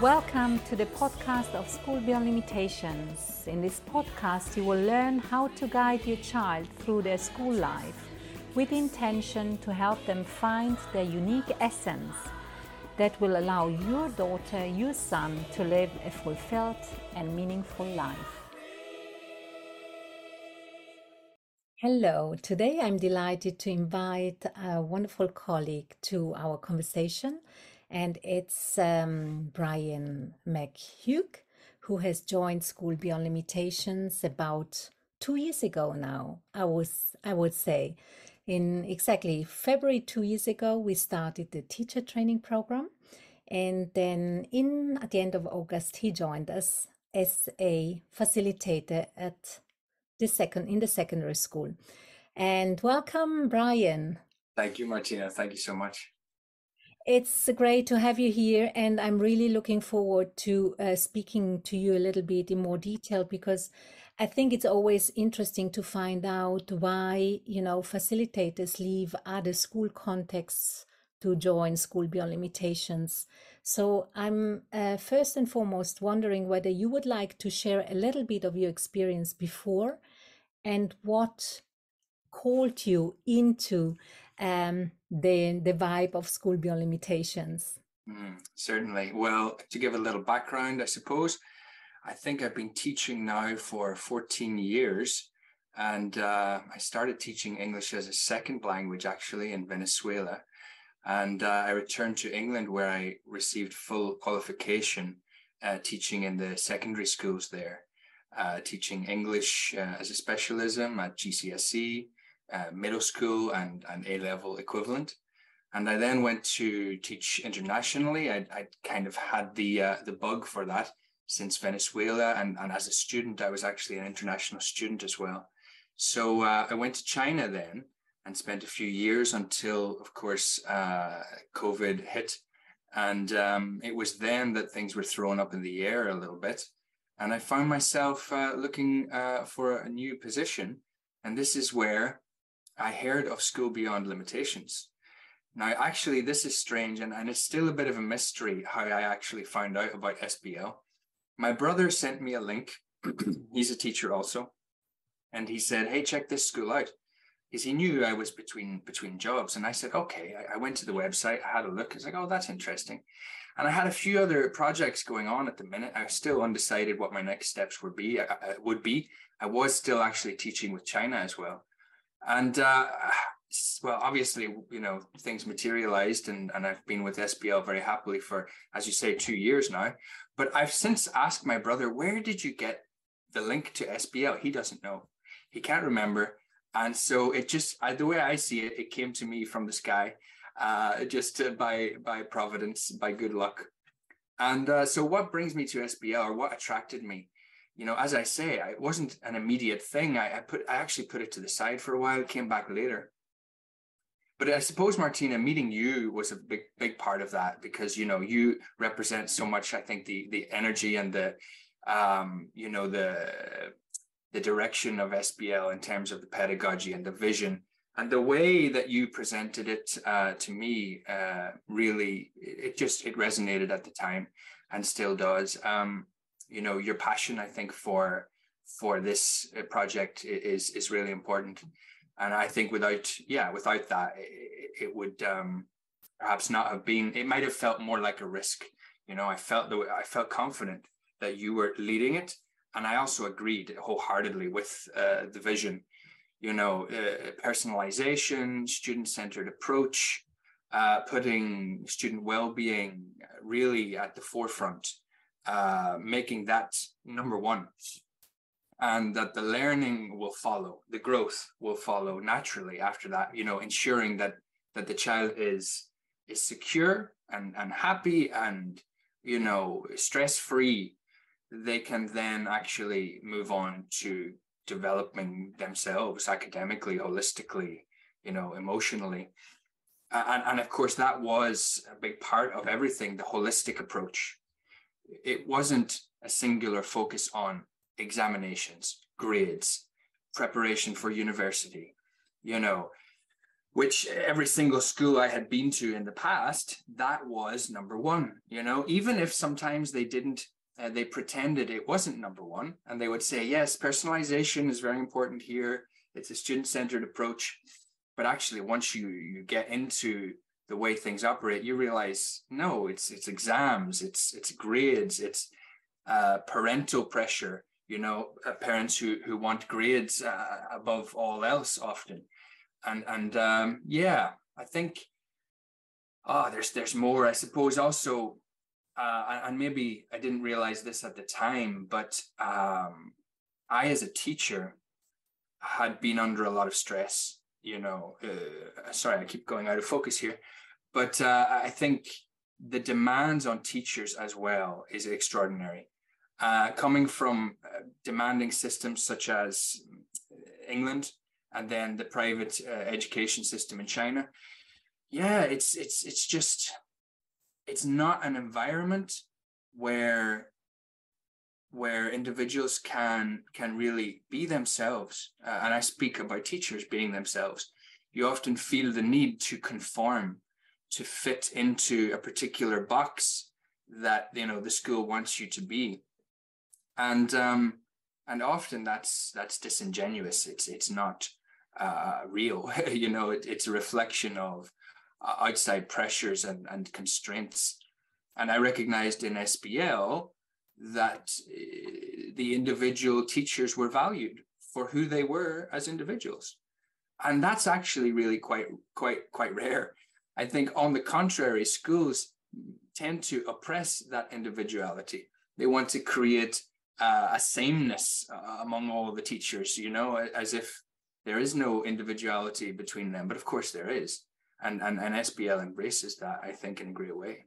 Welcome to the podcast of School Beyond Limitations. In this podcast, you will learn how to guide your child through their school life with intention to help them find their unique essence that will allow your daughter, your son to live a fulfilled and meaningful life. Hello, today I'm delighted to invite a wonderful colleague to our conversation and it's um, Brian McHugh who has joined School Beyond Limitations about two years ago now. I was, I would say, in exactly February two years ago, we started the teacher training program, and then in at the end of August, he joined us as a facilitator at the second in the secondary school. And welcome, Brian. Thank you, Martina. Thank you so much. It's great to have you here, and I'm really looking forward to uh, speaking to you a little bit in more detail because I think it's always interesting to find out why, you know, facilitators leave other school contexts to join School Beyond Limitations. So I'm uh, first and foremost wondering whether you would like to share a little bit of your experience before and what called you into um, the the vibe of School Beyond Limitations? Mm, certainly. Well, to give a little background, I suppose, I think I've been teaching now for 14 years. And uh, I started teaching English as a second language actually in Venezuela. And uh, I returned to England where I received full qualification uh, teaching in the secondary schools there, uh, teaching English uh, as a specialism at GCSE, uh, middle school and an A level equivalent. And I then went to teach internationally. I, I kind of had the uh, the bug for that since Venezuela, and, and as a student, I was actually an international student as well. So uh, I went to China then and spent a few years until, of course, uh, COVID hit. And um, it was then that things were thrown up in the air a little bit. And I found myself uh, looking uh, for a new position. And this is where I heard of School Beyond Limitations. Now, actually, this is strange, and, and it's still a bit of a mystery how I actually found out about SBL. My brother sent me a link. He's a teacher also. And he said, Hey, check this school out. Because he knew I was between between jobs. And I said, okay. I, I went to the website, I had a look. I was like, oh, that's interesting. And I had a few other projects going on at the minute. I was still undecided what my next steps would be. I, I, would be. I was still actually teaching with China as well. And uh, well, obviously, you know, things materialized, and, and I've been with SBL very happily for, as you say, two years now. But I've since asked my brother, where did you get the link to SBL? He doesn't know, he can't remember. And so it just, I, the way I see it, it came to me from the sky, uh, just uh, by by providence, by good luck. And uh, so, what brings me to SBL, or what attracted me, you know, as I say, it wasn't an immediate thing. I, I put I actually put it to the side for a while, came back later. But I suppose Martina, meeting you was a big, big part of that because you know you represent so much. I think the the energy and the, um, you know, the the direction of SBL in terms of the pedagogy and the vision and the way that you presented it uh, to me uh, really it just it resonated at the time and still does. Um, you know your passion i think for for this uh, project is is really important. And i think without yeah without that it, it would um perhaps not have been it might have felt more like a risk. You know i felt the i felt confident that you were leading it. And i also agreed wholeheartedly with uh, the vision. You know uh, personalization student-centered approach uh, putting student well-being really at the forefront uh, making that number one and that the learning will follow the growth will follow naturally after that you know ensuring that that the child is is secure and and happy and you know stress free they can then actually move on to developing themselves academically holistically you know emotionally. And, and of course that was a big part of everything the holistic approach it wasn't a singular focus on examinations, grades, preparation for university. You know, which every single school I had been to in the past, that was number one. You know, even if sometimes they didn't, uh, they pretended it wasn't number one, and they would say, yes, personalization is very important here. It's a student-centered approach, but actually, once you you get into the way things operate, you realize no, it's it's exams, it's it's grades, it's uh, parental pressure. You know, uh, parents who who want grades uh, above all else often and and um, yeah, I think oh, there's there's more. I suppose also, uh, and maybe I didn't realize this at the time, but um, I, as a teacher, had been under a lot of stress. You know, uh, sorry, I keep going out of focus here, but uh, I think the demands on teachers as well is extraordinary. Uh, coming from uh, demanding systems such as England, and then the private uh, education system in China. Yeah, it's it's it's just it's not an environment where where individuals can can really be themselves uh, and i speak about teachers being themselves you often feel the need to conform to fit into a particular box that you know the school wants you to be and um and often that's that's disingenuous it's it's not uh, real. you know, it, it's a reflection of uh, outside pressures and, and constraints. And I recognized in SBL that uh, the individual teachers were valued for who they were as individuals. And that's actually really quite, quite, quite rare. I think, on the contrary, schools tend to oppress that individuality. They want to create uh, a sameness uh, among all the teachers, you know, as if there is no individuality between them, but of course there is. And, and, and SBL embraces that, I think, in a great way.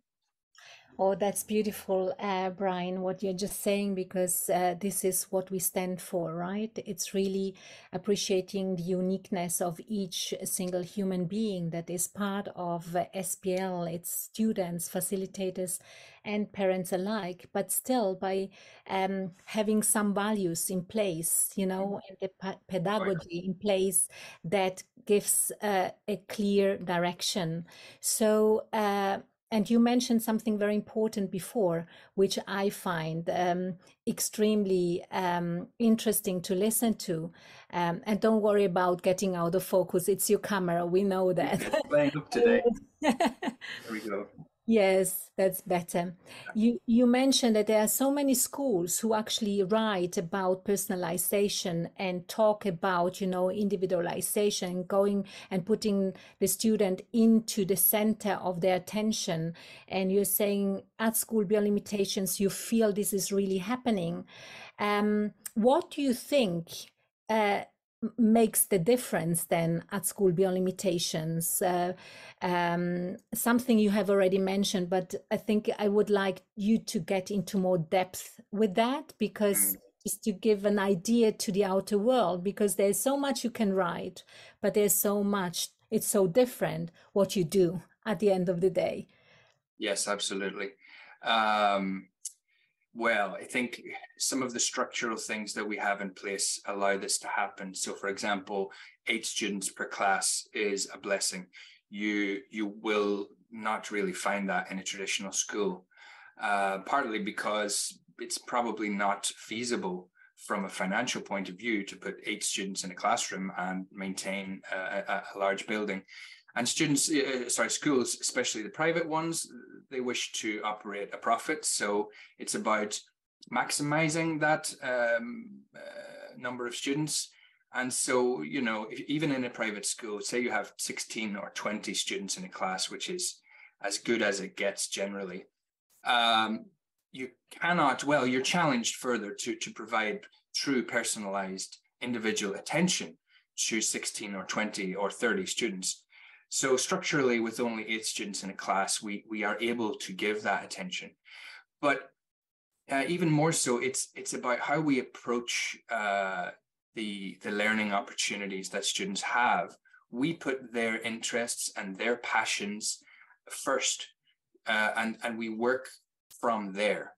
Oh, that's beautiful, uh, Brian, what you're just saying, because uh, this is what we stand for, right? It's really appreciating the uniqueness of each single human being that is part of uh, SBL, its students, facilitators, and parents alike, but still by um, having some values in place, you know, mm-hmm. and the pedagogy in place that gives uh, a clear direction. So, uh, and you mentioned something very important before, which I find um, extremely um, interesting to listen to. Um, and don't worry about getting out of focus. It's your camera. We know that. Playing up today. there we go. Yes, that's better. You you mentioned that there are so many schools who actually write about personalization and talk about, you know, individualization, going and putting the student into the center of their attention. And you're saying at school beyond limitations, you feel this is really happening. Um, what do you think uh, makes the difference then at school beyond limitations. Uh, um, something you have already mentioned but i think i would like you to get into more depth with that because mm. just to give an idea to the outer world because there's so much you can write but there's so much it's so different what you do at the end of the day. Yes absolutely. Um, well, I think some of the structural things that we have in place allow this to happen. So, for example, eight students per class is a blessing. You you will not really find that in a traditional school, uh, partly because it's probably not feasible from a financial point of view to put eight students in a classroom and maintain a, a, a large building. And students, uh, sorry, schools, especially the private ones, they wish to operate a profit. So it's about maximizing that um, uh, number of students. And so, you know, if, even in a private school, say you have 16 or 20 students in a class, which is as good as it gets generally, um, you cannot, well, you're challenged further to, to provide true personalized individual attention to 16 or 20 or 30 students. So structurally, with only eight students in a class, we we are able to give that attention. But uh, even more so, it's it's about how we approach uh, the the learning opportunities that students have. We put their interests and their passions first, uh, and and we work from there.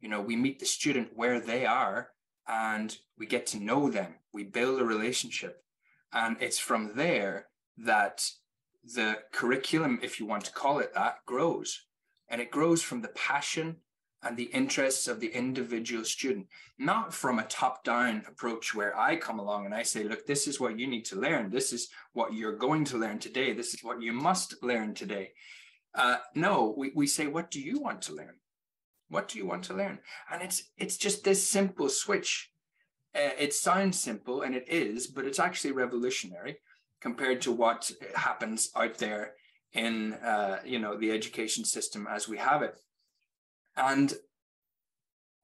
You know, we meet the student where they are, and we get to know them. We build a relationship, and it's from there that the curriculum, if you want to call it that, grows. And it grows from the passion and the interests of the individual student, not from a top down approach where I come along and I say, look, this is what you need to learn. This is what you're going to learn today. This is what you must learn today. Uh, no, we, we say, what do you want to learn? What do you want to learn? And it's it's just this simple switch. Uh, it sounds simple, and it is, but it's actually revolutionary compared to what happens out there in uh, you know the education system as we have it. And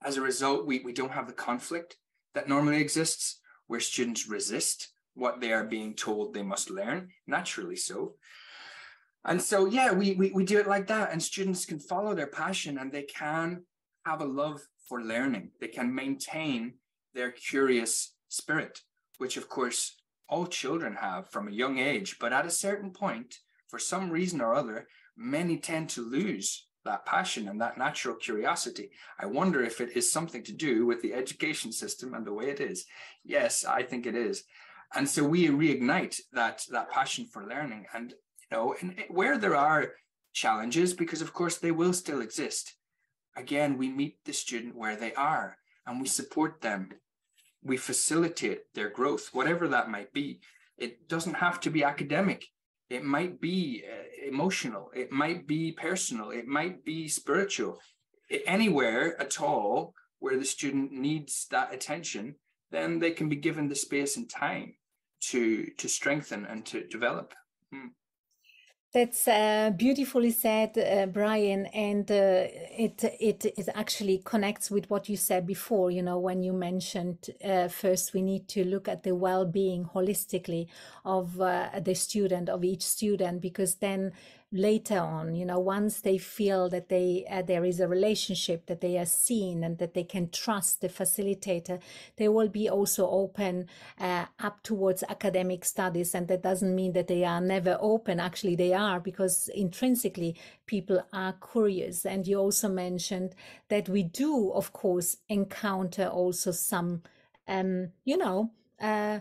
as a result, we, we don't have the conflict that normally exists where students resist what they are being told they must learn, naturally so. And so, yeah, we, we, we do it like that, and students can follow their passion and they can have a love for learning. They can maintain their curious spirit, which, of course, all children have from a young age. But at a certain point, for some reason or other, many tend to lose that passion and that natural curiosity. I wonder if it is something to do with the education system and the way it is. Yes, I think it is. And so we reignite that that passion for learning. And you know, and where there are challenges, because of course they will still exist. Again, we meet the student where they are and we support them. We facilitate their growth, whatever that might be. It doesn't have to be academic. It might be uh, emotional. It might be personal. It might be spiritual. Anywhere at all where the student needs that attention, then they can be given the space and time to to strengthen and to develop. Hmm. That's uh, beautifully said, uh, Brian, and uh, it, it it actually connects with what you said before. You know, when you mentioned uh, first we need to look at the well-being holistically of uh, the student of each student, because then later on you know once they feel that they uh, there is a relationship that they are seen and that they can trust the facilitator they will be also open uh, up towards academic studies. And that doesn't mean that they are never open. Actually they are because intrinsically people are curious. And you also mentioned that we do of course encounter also some um you know uh,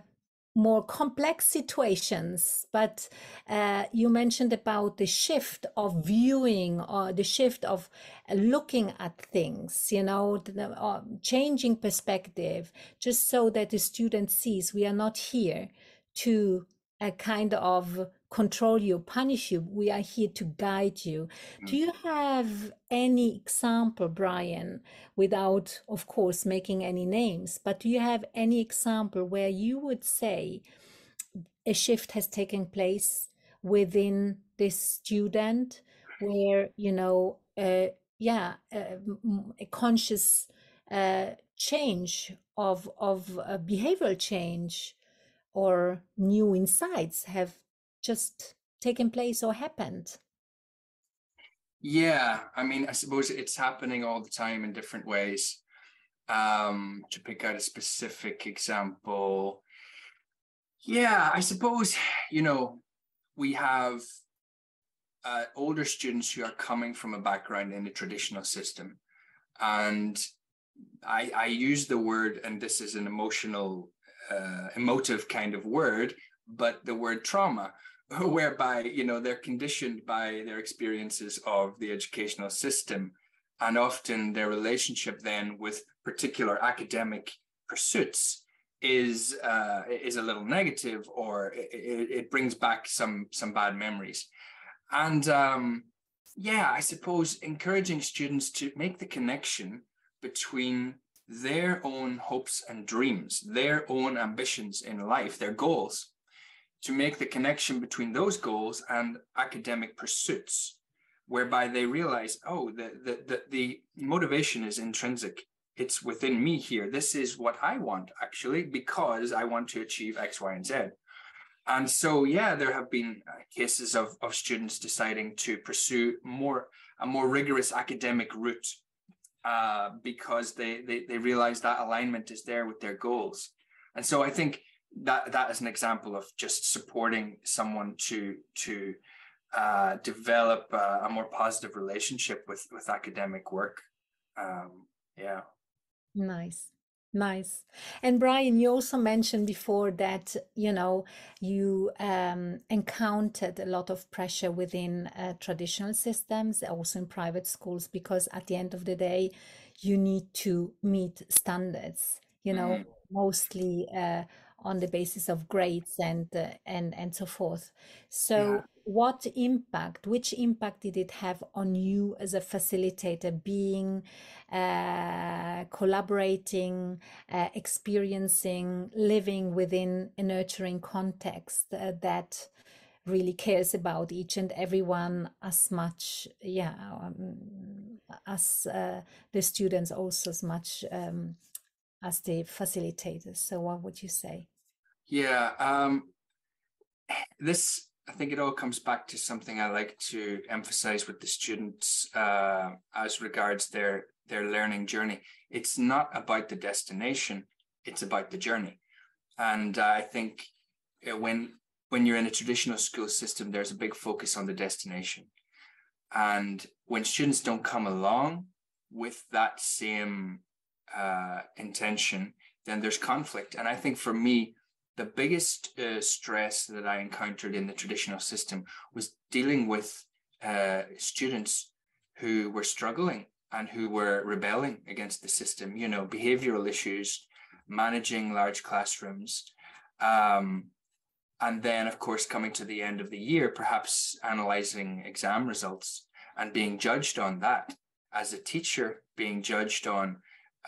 more complex situations but uh, you mentioned about the shift of viewing or the shift of looking at things you know the, uh, changing perspective just so that the student sees we are not here to a kind of control you, punish you. We are here to guide you. Do mm. you have any example, Brian, without, of course, making any names, but do you have any example where you would say a shift has taken place within this student where, you know, uh, yeah, uh, a conscious uh, change of, of uh, behavioral change or new insights have just taken place or happened? Yeah, I mean, I suppose it's happening all the time in different ways. Um, to pick out a specific example, yeah, I suppose, you know, we have uh, older students who are coming from a background in the traditional system. And I, I use the word, and this is an emotional, uh, emotive kind of word, but the word trauma, whereby you know they're conditioned by their experiences of the educational system, and often their relationship then with particular academic pursuits is uh, is a little negative, or it, it, brings back some some bad memories, and um, yeah, I suppose encouraging students to make the connection between their own hopes and dreams, their own ambitions in life, their goals, to make the connection between those goals and academic pursuits, whereby they realize, oh, the, the, the, the motivation is intrinsic. It's within me here. This is what I want, actually, because I want to achieve X, Y, and Z. And so, yeah, there have been uh, cases of, of students deciding to pursue more a more rigorous academic route uh, because they, they they realize that alignment is there with their goals. And so, I think that that is an example of just supporting someone to to uh, develop a, a, more positive relationship with with academic work. Um, yeah. Nice. Nice. And Brian, you also mentioned before that, you know, you um, encountered a lot of pressure within uh, traditional systems, also in private schools, because at the end of the day, you need to meet standards, you know, Mhm. mostly uh, on the basis of grades and uh, and and so forth. Yeah. So, what impact, which impact did it have on you as a facilitator, being uh, collaborating, uh, experiencing, living within a nurturing context uh, that really cares about each and everyone as much, yeah, um, as uh, the students also as much um, as the facilitators. So, what would you say? Yeah. Um, this, I think it all comes back to something I like to emphasize with the students uh, as regards their their learning journey. It's not about the destination; it's about the journey. And uh, I think uh, when when you're in a traditional school system, there's a big focus on the destination, and when students don't come along with that same uh, intention, then there's conflict. And I think for me, the biggest uh, stress that I encountered in the traditional system was dealing with uh, students who were struggling and who were rebelling against the system, you know, behavioral issues, managing large classrooms. Um, and then, of course, coming to the end of the year, perhaps analyzing exam results and being judged on that. As a teacher, being judged on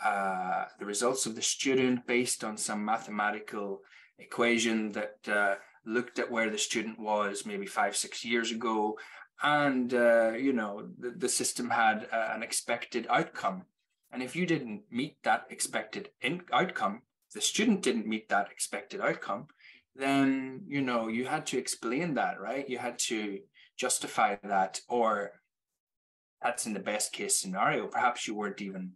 uh, the results of the student based on some mathematical equation that uh, looked at where the student was maybe five, six years ago. And, uh, you know, the, the system had uh, an expected outcome. And if you didn't meet that expected in- outcome, the student didn't meet that expected outcome, then, you know, you had to explain that, right? You had to justify that, or that's in the best case scenario. Perhaps you weren't even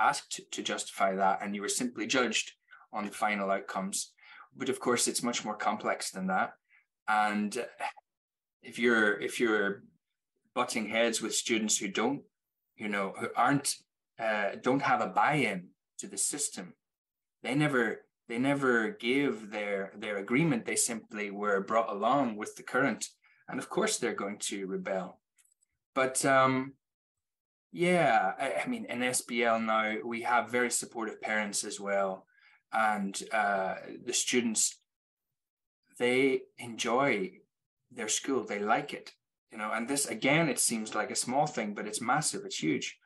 asked to, justify that and you were simply judged on the final outcomes. But of course it's much more complex than that. And if you're if you're butting heads with students who don't you know who aren't uh, don't have a buy-in to the system they never they never gave their their agreement. They simply were brought along with the current. And of course they're going to rebel. But um yeah i, mean in sbl now we have very supportive parents as well. And uh, the students they enjoy their school. They like it you know? And this again it seems like a small thing but it's massive. It's huge.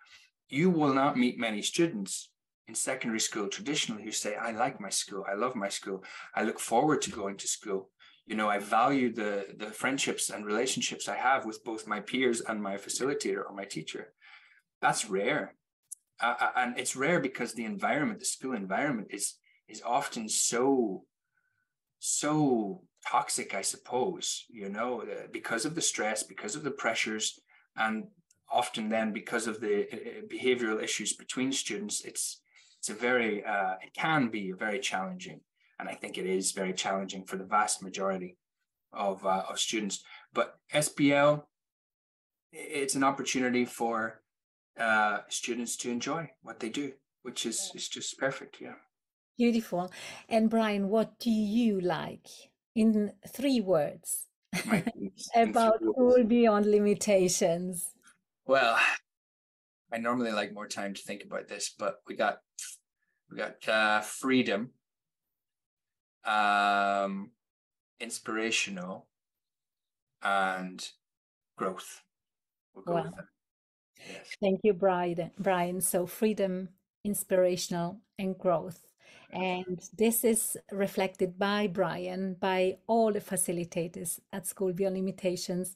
You will not meet many students in secondary school traditionally who say i like my school. I love my school. I look forward to going to school. You know i value the the friendships and relationships i have with both my peers and my facilitator or my teacher that's rare. Uh, uh and it's rare because the environment the school environment is is often so so toxic i suppose you know uh, because of the stress because of the pressures and often then because of the uh, behavioral issues between students it's it's a very uh, it can be very challenging. And i think it is very challenging for the vast majority of uh, of students. But sbl it's an opportunity for uh, students to enjoy what they do which is is just perfect yeah Beautiful. And Brian, what do you like in three words my goodness. In three about. School Beyond Limitations? Well, I normally like more time to think about this, but we got we got uh, freedom, um, inspirational, and growth. We'll go with that. Thank you, Brian. Brian. So freedom, inspirational, and growth. And this is reflected by Brian, by all the facilitators at School Beyond Limitations.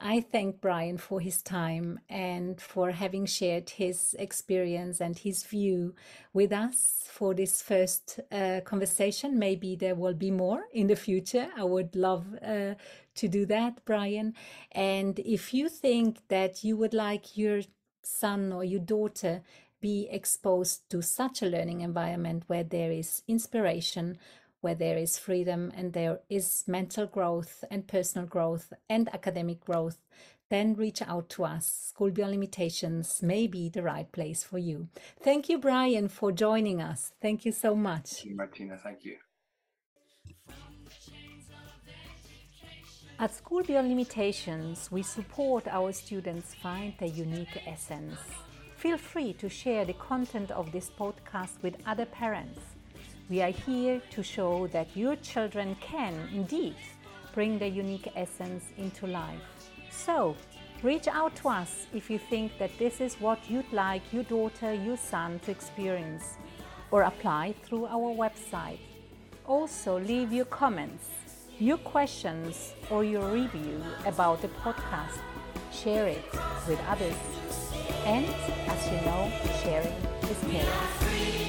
I thank Brian for his time and for having shared his experience and his view with us for this first uh, conversation. Maybe there will be more in the future. I would love uh, to do that, Brian. And if you think that you would like your son or your daughter be exposed to such a learning environment where there is inspiration, where there is freedom, and there is mental growth and personal growth and academic growth, then reach out to us. School Beyond Limitations may be the right place for you. Thank you, Brian, for joining us. Thank you so much. Thank you, Martina. Thank you. At School Beyond Limitations, we support our students find their unique essence. Feel free to share the content of this podcast with other parents. We are here to show that your children can indeed bring their unique essence into life. So, reach out to us if you think that this is what you'd like your daughter, your son to experience, or apply through our website. Also, leave your comments, your questions, or your review about the podcast. Share it with others. And as you know, sharing is caring.